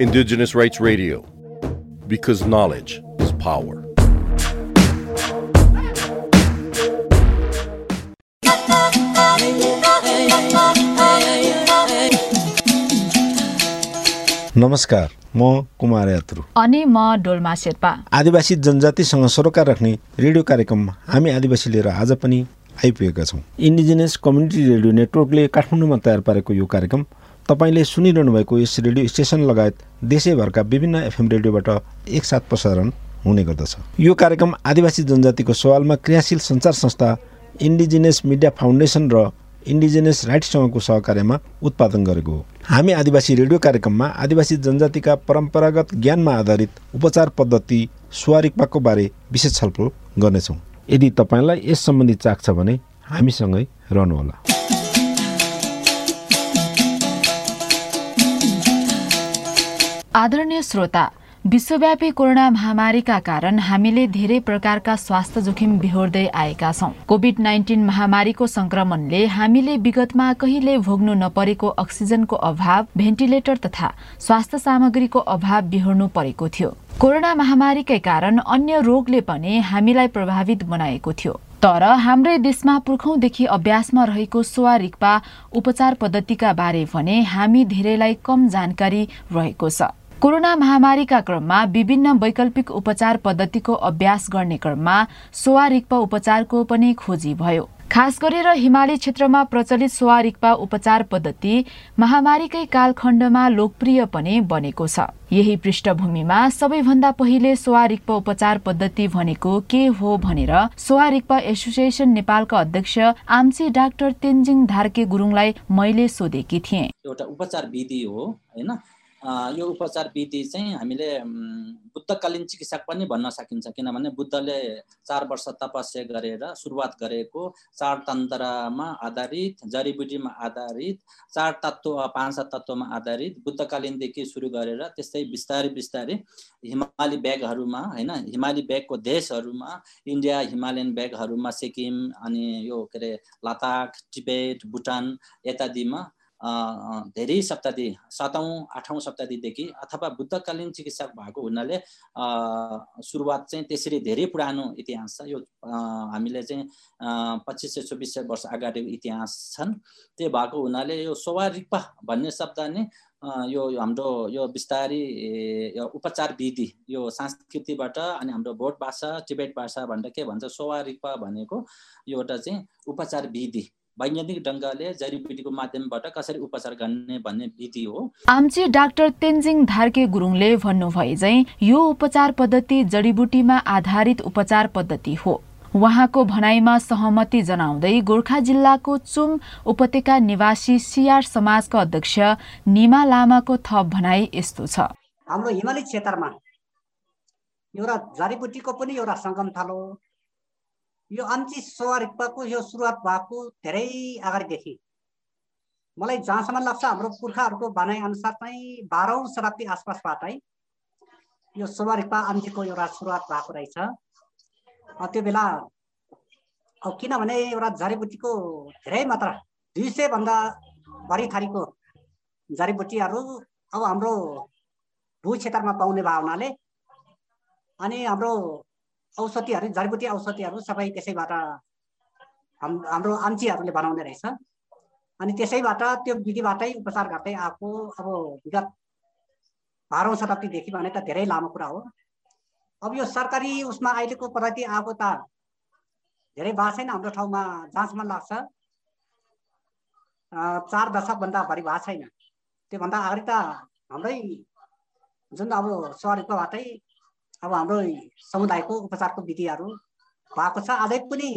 Indigenous Rights Radio, because knowledge is power. नमस्कार म कुमार यात्रु। अनि म डोल्मा शेर्पा। आदिवासी जनजातिसँग सरोकार राख्ने रेडियो कार्यक्रम हामी आदिवासी लिएर आज पनि आइपुगेका छौँ। इन्डिजिनियस कम्युनिटी रेडियो नेटवर्कले काठमाडौँमा तयार पारेको यो कार्यक्रम तपाईँले सुनिरहनु भएको यस रेडियो स्टेसन लगायत देशैभरका विभिन्न एफएम रेडियोबाट एकसाथ प्रसारण हुने गर्दछ। यो कार्यक्रम आदिवासी जनजातिको सवालमा क्रियाशील सञ्चार संस्था इन्डिजिनियस मिडिया फाउन्डेसन र इन्डिजिनियस राइट्ससँगको सहकार्यमा उत्पादन गरेको हो। हामी आदिवासी रेडियो कार्यक्रममा आदिवासी जनजातिका परम्परागत ज्ञानमा आधारित उपचार पद्धति सुवारिक्पाको बारे विशेष छलफल गर्नेछौँ। यदि तपाईँलाई यस सम्बन्धी चाख छ भने हामीसँगै रहनुहोला। आदरणीय श्रोता विश्वव्यापी कोरोना महामारीका कारण हामीले धेरै प्रकारका स्वास्थ्य जोखिम बिहोर्दै आएका छौं। कोभिड नाइन्टिन महामारीको संक्रमणले हामीले विगतमा कहिले भोग्नु नपरेको अक्सिजनको अभाव भेन्टिलेटर तथा स्वास्थ्य सामग्रीको अभाव बिहोर्नु परेको थियो। कोरोना महामारीकै कारण अन्य रोगले पनि हामीलाई प्रभावित बनाएको थियो। तर हाम्रै देशमा पुर्खौंदेखि अभ्यासमा रहेको सोवा रिक्पा उपचार पद्धतिका बारे भने हामी धेरैलाई कम जानकारी रहेको छ। कोरोना महामारीका क्रममा विभिन्न वैकल्पिक उपचार पद्धतिको अभ्यास गर्ने क्रममा सोवा रिक्पा उपचारको पनि खोजी भयो। खास गरेर हिमाली क्षेत्रमा प्रचलित सोवा रिक्पा उपचार पद्धति महामारीकै कालखण्डमा लोकप्रिय पनि बनेको छ। यही पृष्ठभूमिमा सबैभन्दा पहिले सोवा रिक्पा उपचार पद्धति भनेको के हो भनेर सोवा रिक्पा एसोसिएसन नेपालका अध्यक्ष आम्ची डाक्टर तेन्जिङ धार्के गुरुङलाई मैले सोधेकी थिएँ। एउटा उपचार विधि हो होइन? यो उपचार विधि चाहिँ हामीले बुद्धकालीन चिकित्सक पनि भन्न सकिन्छ। किनभने बुद्धले चार वर्ष तपस्या गरेर सुरुवात गरेको चार तन्त्रमा आधारित जडीबुटीमा आधारित चार तत्त्व पाँच तत्त्वमा आधारित बुद्धकालीनदेखि सुरु गरेर त्यस्तै बिस्तारै बिस्तारै हिमाली ब्यागहरूमा होइन हिमाली ब्यागको देशहरूमा इन्डिया हिमालयन ब्यागहरूमा सिक्किम अनि यो के अरे लद्दाख टिबेट भुटान इत्यादिमा धेरै शताब्दी सातौँ आठौँ शताब्दीदेखि अथवा बुद्धकालीन चिकित्सक भएको हुनाले सुरुवात चाहिँ त्यसरी धेरै पुरानो इतिहास छ। यो हामीले चाहिँ पच्चिस सय चौबिस सय वर्ष अगाडिको इतिहास छन्। त्यो भएको हुनाले यो सोवारिक्पा भन्ने शब्द नै यो हाम्रो यो बिस्तारी उपचार विधि यो संस्कृतिबाट अनि हाम्रो भोट भाषा टिबेट भाषा भन्दा के भन्छ सोवारिक्पा भनेको यो एउटा चाहिँ उपचार विधि वैज्ञानिक ढङ्गले जडीबुटीको माध्यमबाट कसरी उपचार गर्ने भन्ने विधि हो। आमची डाक्टर तेन्जिङ धार्के गुरुङले भन्नुभए चाहिँ यो उपचार पद्धति जडीबुटीमा आधारित उपचार पद्धति हो। उहाँको भनाइमा सहमति जनाउँदै गोर्खा जिल्लाको चुम उपत्यका निवासी सिआर समाजका अध्यक्ष निमा लामाको थप भनाइ यस्तो छ। हाम्रो हिमाली क्षेत्रमा एउटा जडीबुटीको पनि एउटा सङ्गम थालो यो अन्ची सवारिक्पाको यो सुरुवात भएको धेरै अगाडिदेखि। मलाई जहाँसम्म लाग्छ हाम्रो पुर्खाहरूको भनाइअनुसार चाहिँ बाह्रौँ शताब्दी आसपासबाटै यो सोवारिक्पा अन्चीको एउटा सुरुवात भएको रहेछ। त्यो बेला अब किनभने एउटा जडीबुटीको धेरै मात्रा दुई सयभन्दा बढी थरीको जडीबुटीहरू अब हाम्रो भू क्षेत्रमा पाउने भावनाले अनि हाम्रो औषधिहरू जडीबुटी औषधिहरू सबै त्यसैबाट हाम हाम्रो आम्चीहरूले बनाउने रहेछ। अनि त्यसैबाट त्यो विधिबाटै उपचार गर्दै आएको अब विगत बाह्रौँ शताब्दीदेखि भने त धेरै लामो कुरा हो। अब यो सरकारी उसमा अहिलेको पद्धति आएको त धेरै भएको छैन हाम्रो ठाउँमा जहाँसम्म लाग्छ। चार दशकभन्दा भरि भएको छैन। त्योभन्दा अगाडि त हाम्रै जुन अब सहरकोबाटै अब हाम्रो समुदायको उपचारको विधिहरू भएको छ अझै पनि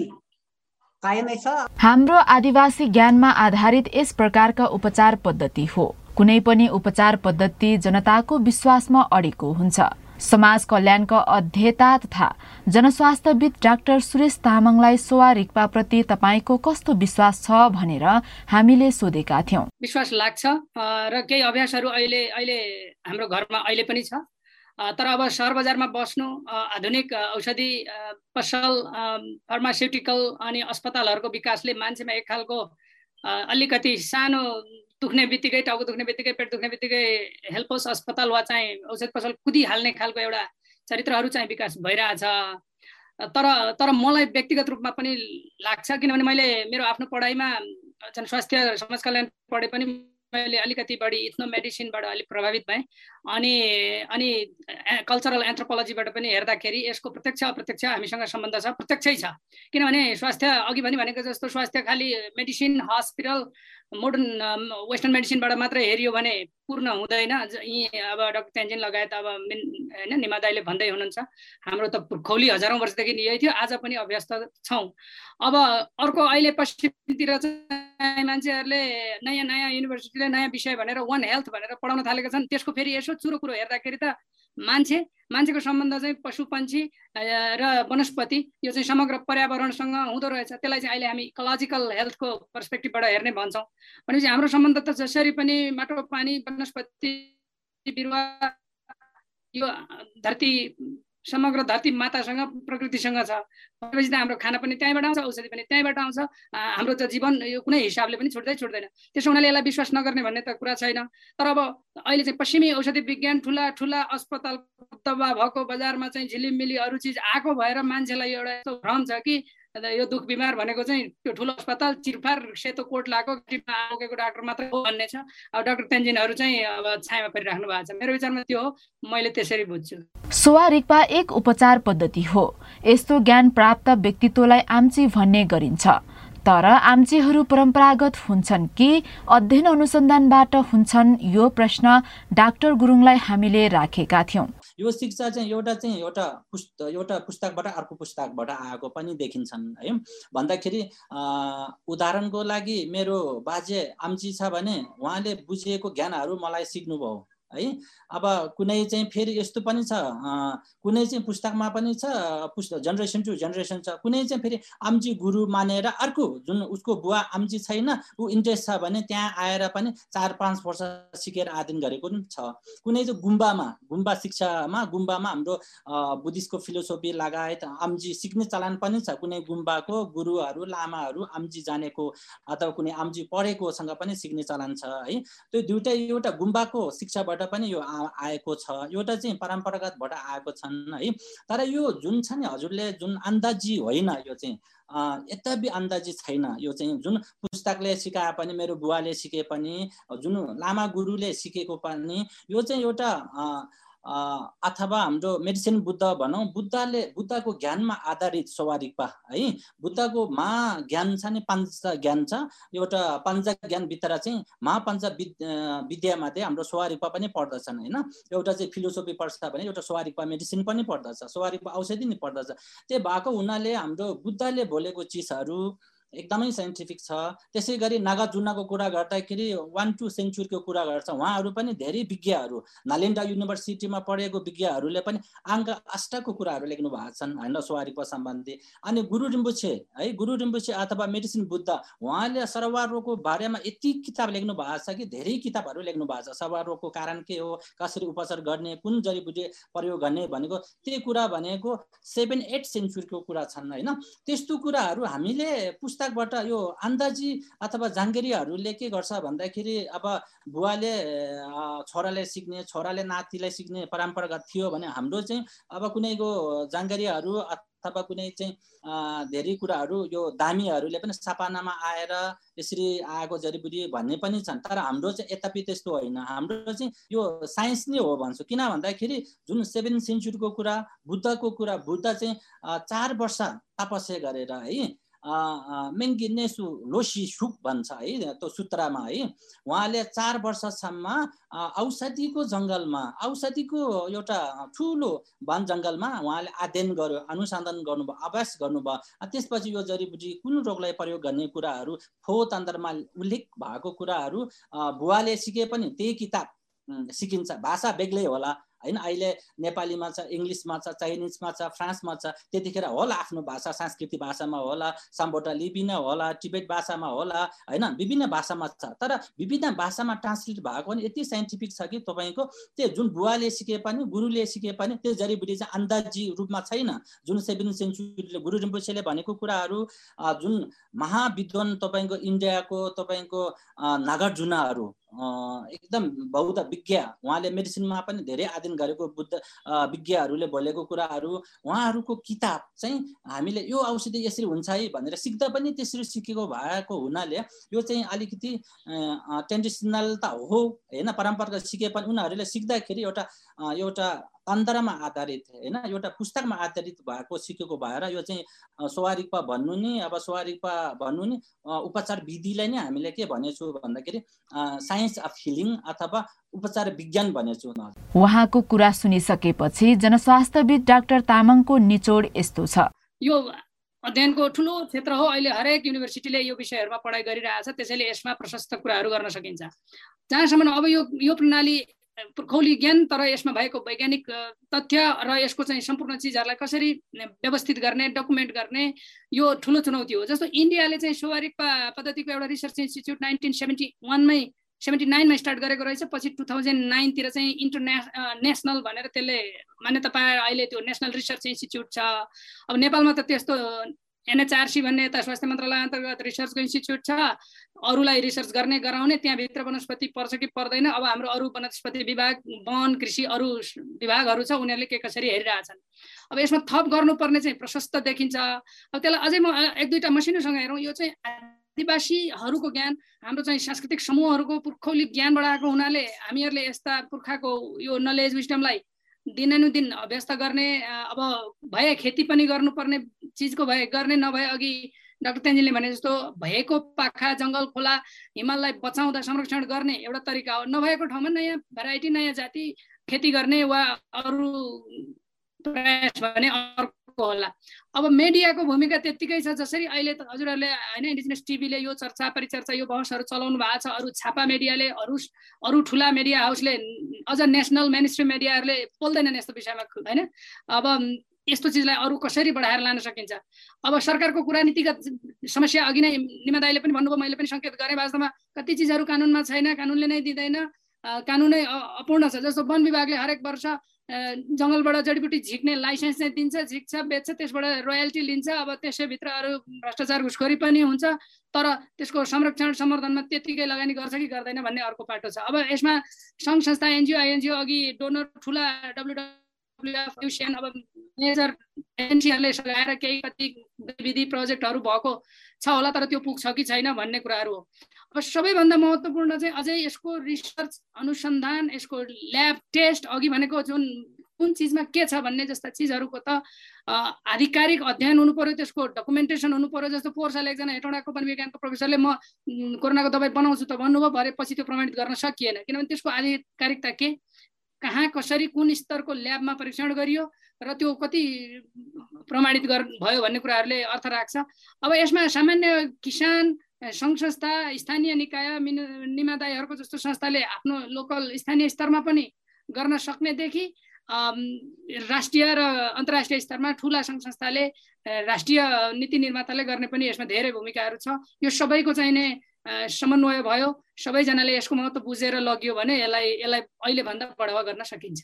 कायमै छ। हाम्रो आदिवासी ज्ञानमा आधारित यस प्रकारका उपचार पद्धति हो। कुनै पनि उपचार पद्धति जनताको विश्वासमा अडेको हुन्छ। समाज कल्याणका अध्येता तथा जनस्वास्थ्यविद डाक्टर सुरेश तामाङलाई सोवा प्रति तपाईँको कस्तो विश्वास छ भनेर हामीले सोधेका थियौँ। विश्वास लाग्छ र केही अभ्यासहरू अहिले अहिले हाम्रो घरमा अहिले पनि छ। तर अब सहर बजारमा बस्नु आधुनिक औषधि पसल फार्मास्युटिकल अनि अस्पतालहरूको विकासले मान्छेमा एक खालको अलिकति सानो दुख्ने बित्तिकै टाउको दुख्ने बित्तिकै पेट दुख्ने बित्तिकै हेल्प हाउस अस्पताल वा चाहिँ औषध पसल कुदिहाल्ने खालको एउटा चरित्रहरू चाहिँ विकास भइरहेछ। तर तर मलाई व्यक्तिगत रूपमा पनि लाग्छ किनभने मैले मेरो आफ्नो पढाइमा स्वास्थ्य समाज कल्याण पढे पनि मैले अलिकति बढी इथ्नो मेडिसिनबाट अलिक प्रभावित भएँ। अनि अनि कल्चरल एन्थ्रोपोलोजीबाट पनि हेर्दाखेरि यसको प्रत्यक्ष अप्रत्यक्ष हामीसँग सम्बन्ध छ प्रत्यक्षै छ। किनभने स्वास्थ्य अघि पनि भनेको जस्तो स्वास्थ्य खालि मेडिसिन हस्पिटल मोडर्न वेस्टर्न मेडिसिनबाट मात्रै हेऱ्यो भने पूर्ण हुँदैन। यी अब डक्टर तेन्जिन लगायत अब होइन निमा दाईले भन्दै हुनुहुन्छ। हाम्रो त खौली हजारौँ वर्षदेखि यही थियो आज पनि अभ्यस्त छौँ। अब अर्को अहिले पश्चिमतिर चाहिँ मान्छेहरूले नयाँ नयाँ युनिभर्सिटीले नयाँ विषय भनेर वान हेल्थ भनेर पढाउन थालेका छन् त्यसको फेरि यसो चुरो कुरो हेर्दाखेरि त मान्छे मान्छेको सम्बन्ध चाहिँ पशु पन्छी र वनस्पति यो चाहिँ समग्र पर्यावरणसँग हुँदो रहेछ। त्यसलाई चाहिँ अहिले हामी इकोलोजिकल हेल्थको पर्सपेक्टिभबाट हेर्ने भन्छौँ। भनेपछि हाम्रो सम्बन्ध त जसरी पनि माटो पानी वनस्पति बिरुवा यो धरती समग्र धरती मातासँग प्रकृतिसँग छ। भनेपछि त हाम्रो खाना पनि त्यहीँबाट आउँछ औषधि पनि त्यहीँबाट आउँछ। हाम्रो त जीवन यो कुनै हिसाबले पनि छुट्दै छुट्दैन। त्यसो हुनाले यसलाई विश्वास नगर्ने भन्ने त कुरा छैन। तर अब अहिले चाहिँ पश्चिमी औषधि विज्ञान ठुला ठुला अस्पताल दबा भएको बजारमा चाहिँ झिलिमिली अरू चिज आएको भएर मान्छेलाई एउटा यस्तो भ्रम छ कि यो दुख बिमार भनेको चाहिँ त्यो ठुलो अस्पताल चिरफार सेतो कोट लगाएको आएको डाक्टर मात्रै हो भन्ने छ। अब डाक्टर तेन्जिनहरू चाहिँ अब छायामा परिराख्नु भएको छ। मेरो विचारमा त्यो हो। मैले त्यसरी बुझ्छु। सोवा रिक्पा एक उपचार पद्धति हो। यस्तो ज्ञान प्राप्त व्यक्तित्वलाई आम्ची भन्ने गरिन्छ। तर आम्चीहरू परम्परागत हुन्छन् कि अध्ययन अनुसन्धानबाट हुन्छन् यो प्रश्न डाक्टर गुरुङलाई हामीले राखेका थियौँ। यो शिक्षा चाहिँ एउटा चाहिँ एउटा पुस्त एउटा पुस्तकबाट अर्को पुस्तकबाट आएको पनि देखिन्छन् है। भन्दाखेरि उदाहरणको लागि मेरो बाजे आम्ची छ भने उहाँले बुझिएको ज्ञानहरू मलाई सिक्नुभयो। है? अब कुनै चाहिँ फेरि यस्तो पनि छ कुनै चाहिँ पुस्तकमा पनि छ पुस्तक जेनेरेसन टु जेनेरेसन छ। कुनै चाहिँ फेरि आम्ची गुरु मानेर अर्को जुन उसको बुवा आम्ची छैन ऊ इन्ट्रेस्ट छ भने त्यहाँ आएर पनि चार पाँच वर्ष सिकेर आदिन गरेको पनि छ। कुनै चाहिँ गुम्बामा गुम्बा शिक्षामा गुम्बामा हाम्रो बुद्धिस्टको फिलोसोफी लगायत आम्जी सिक्ने चलन पनि छ। कुनै गुम्बाको गुरुहरू लामाहरू आम्जी जानेको अथवा कुनै आम्जी पढेकोसँग पनि सिक्ने चलन छ है? त्यो दुइटै एउटा गुम्बाको शिक्षाबाट पनि यो आएको छ। एउटा चाहिँ परम्परागतबाट आएको छन् है। तर यो जुन छ नि हजुरले जुन अन्दाजी होइन यो चाहिँ यद्यपि अन्दाजी छैन। यो चाहिँ जुन पुस्तकले सिकाए पनि मेरो बुवाले सिके पनि जुन लामा गुरुले सिकेको पनि यो चाहिँ एउटा अथवा हाम्रो मेडिसिन बुद्ध भनौँ बुद्धले बुद्धको ज्ञानमा आधारित स्वारिकपा है? बुद्धको मा ज्ञान छ नि पञ्च ज्ञान छ? एउटा पञ्च ज्ञानभित्र चाहिँ महापञ्च विद्यामध्ये हाम्रो स्वारिकपा पनि पर्दछन् होइन? एउटा चाहिँ फिलोसोफी पढ्छ भने एउटा स्वारिकपा मेडिसिन पनि पर्दछ स्वारिकपा औषधि नि पर्दछ। त्यो भएको हुनाले हाम्रो बुद्धले बोलेको चिजहरू एकदमै साइन्टिफिक छ। त्यसै गरी नागाजुनाको कुरा गर्दाखेरि वान टू सेन्चुरीको कुरा गर्छ। उहाँहरू पनि धेरै विज्ञहरू नालेन्डा युनिभर्सिटीमा पढेको विज्ञहरूले पनि अङ्क अष्टको कुराहरू लेख्नु भएको छन् होइन सवारीको सम्बन्धी। अनि गुरु रिम्बुछे है गुरु रिम्बुछे अथवा मेडिसिन बुद्ध उहाँले सरवा रोगको बारेमा यति किताब लेख्नु भएको छ कि धेरै किताबहरू लेख्नु भएको छ। सरवा रोगको कारण के हो कसरी उपचार गर्ने कुन जडीबुटी प्रयोग गर्ने भनेको त्यही कुरा भनेको सेभेन एट सेन्चुरीको कुरा छन् होइन। त्यस्तो कुराहरू हामीले पुस्तक पुस्तकबाट यो अन्दाजी अथवा जाङ्गेरीहरूले के गर्छ भन्दाखेरि अब बुवाले छोराले सिक्ने छोराले नातिलाई सिक्ने परम्परागत थियो भने हाम्रो चाहिँ अब कुनैको जाङ्गेरीहरू अथवा कुनै चाहिँ धेरै कुराहरू यो दामीहरूले पनि सपानामा आएर यसरी आएको जडीबुटी भन्ने पनि छन्। तर हाम्रो चाहिँ यतापि त्यस्तो होइन। हाम्रो चाहिँ यो साइन्स नै हो भन्छु। किन भन्दाखेरि जुन सेभेन सेन्चुरीको कुरा बुद्धको कुरा बुद्ध चाहिँ चार वर्ष तपस्या गरेर है मेङ्गिनेसु लोसी सुक भन्छ है त्यो सूत्रमा है। उहाँले चार वर्षसम्म औषधिको जङ्गलमा औषधिको एउटा ठुलो वन जङ्गलमा उहाँले अध्ययन गर्यो अनुसन्धान गर्नुभयो अभ्यास गर्नुभयो। त्यसपछि यो जडीबुटी कुन रोगलाई प्रयोग गर्ने कुराहरू फो तन्त्रमा उल्लेख भएको कुराहरू बुवाले सिके पनि त्यही किताब सिकिन्छ। भाषा बेग्लै होला। होइन? अहिले नेपालीमा छ इङ्ग्लिसमा छ चाइनिजमा छ फ्रान्समा छ त्यतिखेर होला आफ्नो भाषा सांस्कृतिक भाषामा होला साम्बोटा नै होला टिबेट भाषामा होला होइन? विभिन्न भाषामा छ। तर विभिन्न भाषामा ट्रान्सलेट भएको पनि यति साइन्टिफिक छ कि तपाईँको त्यो जुन बुवाले सिके पनि गुरुले सिके पनि त्यो जडीबुटी चाहिँ अन्दाजी रूपमा छैन। जुन सेभेन सेन्चुरीले गुरु रिम्पोसेले भनेको कुराहरू जुन महाविद्वान तपाईँको इन्डियाको तपाईँको नागार्जुनाहरू एकदम बौद्ध विज्ञ। उहाँले मेडिसिनमा पनि धेरै अध्ययन गरेको बुद्ध विज्ञहरूले बोलेको कुराहरू उहाँहरूको किताब चाहिँ हामीले यो औषधि यसरी हुन्छ है भनेर सिक्दा पनि त्यसरी सिकेको भएको हुनाले यो चाहिँ अलिकति ट्रेडिसनल त हो होइन परम्परागत सिके पनि उनीहरूले सिक्दाखेरि एउटा एउटा तन्त्रमा आधारित होइन? एउटा पुस्तकमा आधारित भएको सिकेको भएर यो चाहिँ स्वारिकपा भन्नु नि अब स्वारिकपा भन्नु नि उपचार विधिलाई नै हामीले के भनेछु भन्दाखेरि साइन्स अफ हिलिङ अथवा उपचार विज्ञान भनेछु उहाँको कुरा सुनिसकेपछि जनस्वास्थ्यविद डाक्टर तामाङको निचोड यस्तो छ। यो अध्ययनको ठुलो क्षेत्र हो अहिले हरेक युनिभर्सिटीले यो विषयहरूमा पढाइ गरिरहेछ त्यसैले यसमा प्रशस्त कुराहरू गर्न सकिन्छ। जहाँसम्म अब यो यो प्रणाली खौली ज्ञान तर यसमा भएको वैज्ञानिक तथ्य र यसको चाहिँ सम्पूर्ण चिजहरूलाई कसरी व्यवस्थित गर्ने डकुमेन्ट गर्ने यो ठुलो चुनौती हो। जस्तो इन्डियाले चाहिँ सोवारिक पद्धतिको एउटा रिसर्च इन्स्टिच्युट नाइन्टिन सेभेन्टी वानमै सेभेन्टी नाइनमा स्टार्ट गरेको रहेछ। पछि टु थाउजन्ड नाइनतिर चाहिँ इन्टरनेस नेसनल भनेर त्यसले मान्यता पाएर अहिले त्यो नेसनल रिसर्च इन्स्टिच्युट छ। अब नेपालमा त त्यस्तो एनएचआरसी भन्ने यता स्वास्थ्य मन्त्रालय अन्तर्गत रिसर्चको इन्स्टिच्युट छ। अरूलाई रिसर्च गर्ने गराउने त्यहाँभित्र वनस्पति पर्छ कि पर्दैन। अब हाम्रो अरू वनस्पति विभाग वन कृषि अरू विभागहरू छ उनीहरूले के कसरी हेरिरहेछन्। अब यसमा थप गर्नुपर्ने चाहिँ प्रशस्त देखिन्छ। अब त्यसलाई अझै म एक दुईवटा मसिनोसँग हेरौँ। यो चाहिँ आदिवासीहरूको ज्ञान हाम्रो चाहिँ सांस्कृतिक समूहहरूको पुर्खौली ज्ञान बढाएको हुनाले हामीहरूले यस्ता पुर्खाको यो नलेज विस्टमलाई दिनानुदिन अभ्यस्त गर्ने अब भए खेती पनि गर्नुपर्ने चिजको भए गर्ने नभए अघि डाक्टर तेन्जिलले भने जस्तो भएको पाखा जङ्गल खोला हिमाललाई बचाउँदा संरक्षण गर्ने एउटा तरिका हो। नभएको ठाउँमा नयाँ भेराइटी नयाँ जाति खेती गर्ने वा अरू प्रयास भने अर्को होला। अब मिडियाको भूमिका त्यत्तिकै छ जसरी अहिले त हजुरहरूले होइन इन्डिजिनियस टिभीले यो चर्चा परिचर्चा यो बहसहरू चलाउनु भएको छ। अरू छापा मिडियाले अरू अरू ठुला मिडिया हाउसले अझ नेसनल मेनिस्ट्री मिडियाहरूले बोल्दैनन् यस्तो विषयमा होइन? अब यस्तो चिजलाई अरू कसरी बढाएर लान सकिन्छ? अब सरकारको कुरा नीतिगत समस्या अघि नै निमा दाईले पनि भन्नुभयो मैले पनि सङ्केत गरेँ वास्तवमा कति चिजहरू कानुनमा छैन कानुनले नै दिँदैन कानुनै अपूर्ण छ। जस्तो वन विभागले हरेक वर्ष जङ्गलबाट जडीबुटी झिक्ने लाइसेन्स चाहिँ दिन्छ झिक्छ बेच्छ त्यसबाट रोयल्टी लिन्छ। अब त्यसैभित्र अरू भ्रष्टाचार घुसखोरी पनि हुन्छ तर त्यसको संरक्षण सम्वर्धनमा त्यत्तिकै लगानी गर्छ कि गर्दैन भन्ने अर्को पाटो छ। अब यसमा सङ्घ संस्था एनजिओ आइएनजिओ अघि डोनर ठुला डब्लुडब्लुएफ अब मेजर एजेन्सीहरूले सघाएर केही कति विधि प्रोजेक्टहरू भएको छ होला तर त्यो पुग्छ कि छैन भन्ने कुराहरू हो। अब सबैभन्दा महत्त्वपूर्ण चाहिँ अझै यसको रिसर्च अनुसन्धान यसको ल्याब टेस्ट अघि भनेको जुन कुन चिजमा के छ भन्ने जस्ता चिजहरूको त आधिकारिक अध्ययन हुनु पऱ्यो त्यसको डकुमेन्टेसन हुनु पऱ्यो जस्तो पोहोर एकजना हेटौँडाको पनि विज्ञानको प्रोफेसरले म कोरोनाको दबाई बनाउँछु त भन्नुभयो भरे पछि त्यो प्रमाणित गर्न सकिएन। किनभने त्यसको आधिकारिकता के? कहाँ कसरी कुन स्तरको ल्याबमा परीक्षण गरियो र त्यो कति प्रमाणित गर भयो भन्ने कुराहरूले अर्थ राख्छ। अब यसमा सामान्य किसान सङ्घ संस्था स्थानीय निकाय निमादायहरूको जस्तो संस्थाले आफ्नो लोकल स्थानीय स्तरमा पनि गर्न सक्नेदेखि राष्ट्रिय र अन्तर्राष्ट्रिय स्तरमा ठुला सङ्घ संस्थाले राष्ट्रिय नीति निर्माताले गर्ने पनि यसमा धेरै भूमिकाहरू छ। यो सबैको चाहिँ नै समन्वय भयो। सबैजनाले यसको महत्त्व बुझेर लग्यो भने यसलाई यसलाई अहिलेभन्दा बढावा गर्न सकिन्छ।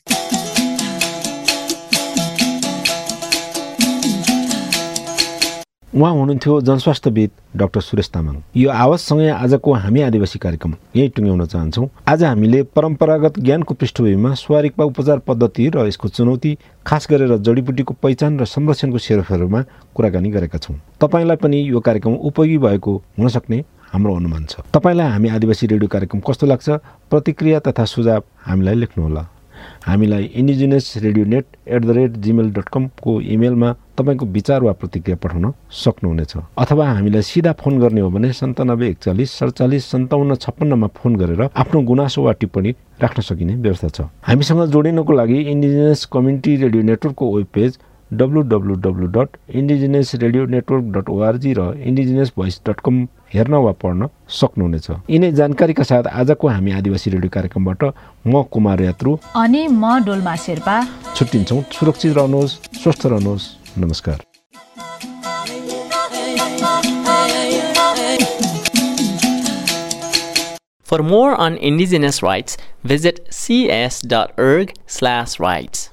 उहाँ हुनुहुन्थ्यो जनस्वास्थ्यविद डाक्टर सुरेश तामाङ। यो आवाजसँगै आजको हामी आदिवासी कार्यक्रम यहीँ टुङ्ग्याउन चाहन्छौँ। आज हामीले परम्परागत ज्ञानको पृष्ठभूमिमा स्वारिकमा उपचार पद्धति र यसको चुनौती खास गरेर जडीबुटीको पहिचान र संरक्षणको सेरोफेरोमा कुराकानी गरेका छौँ। तपाईँलाई पनि यो कार्यक्रम उपयोगी भएको हुन सक्ने? हाम्रो अनुमान छ। तपाईँलाई हामी आदिवासी रेडियो कार्यक्रम कस्तो लाग्छ? प्रतिक्रिया तथा सुझाव हामीलाई लेख्नुहोला। हामीलाई indigenous radio net at the rate Gmail dot कमको इमेलमा तपाईँको विचार वा प्रतिक्रिया पठाउन सक्नुहुनेछ। अथवा हामीलाई सिधा फोन गर्ने हो भने सन्तानब्बे एकचालिस सडचालिस सन्ताउन्न छप्पन्नमा फोन गरेर आफ्नो गुनासो वा टिप्पणी राख्न सकिने व्यवस्था छ। हामीसँग जोडिनको लागि इन्डिजिनियस कम्युनिटी रेडियो नेटवर्कको web page W W W dot indigenous radio network dot O R G र इन्डिजिनियस भोइस डट कम हेर्न वा पढ्न सक्नुहुनेछ। यिनै जानकारीका साथ आजको हामी आदिवासी रेडियो कार्यक्रमबाट म कुमार यात्रु। अनि म डोल्मा शेर्पा। छुट्टिन्छौँ। सुरक्षित रहनुहोस् स्वस्थ रहनुहोस्। नमस्कार। For more on indigenous rights, visit cs.org/rights.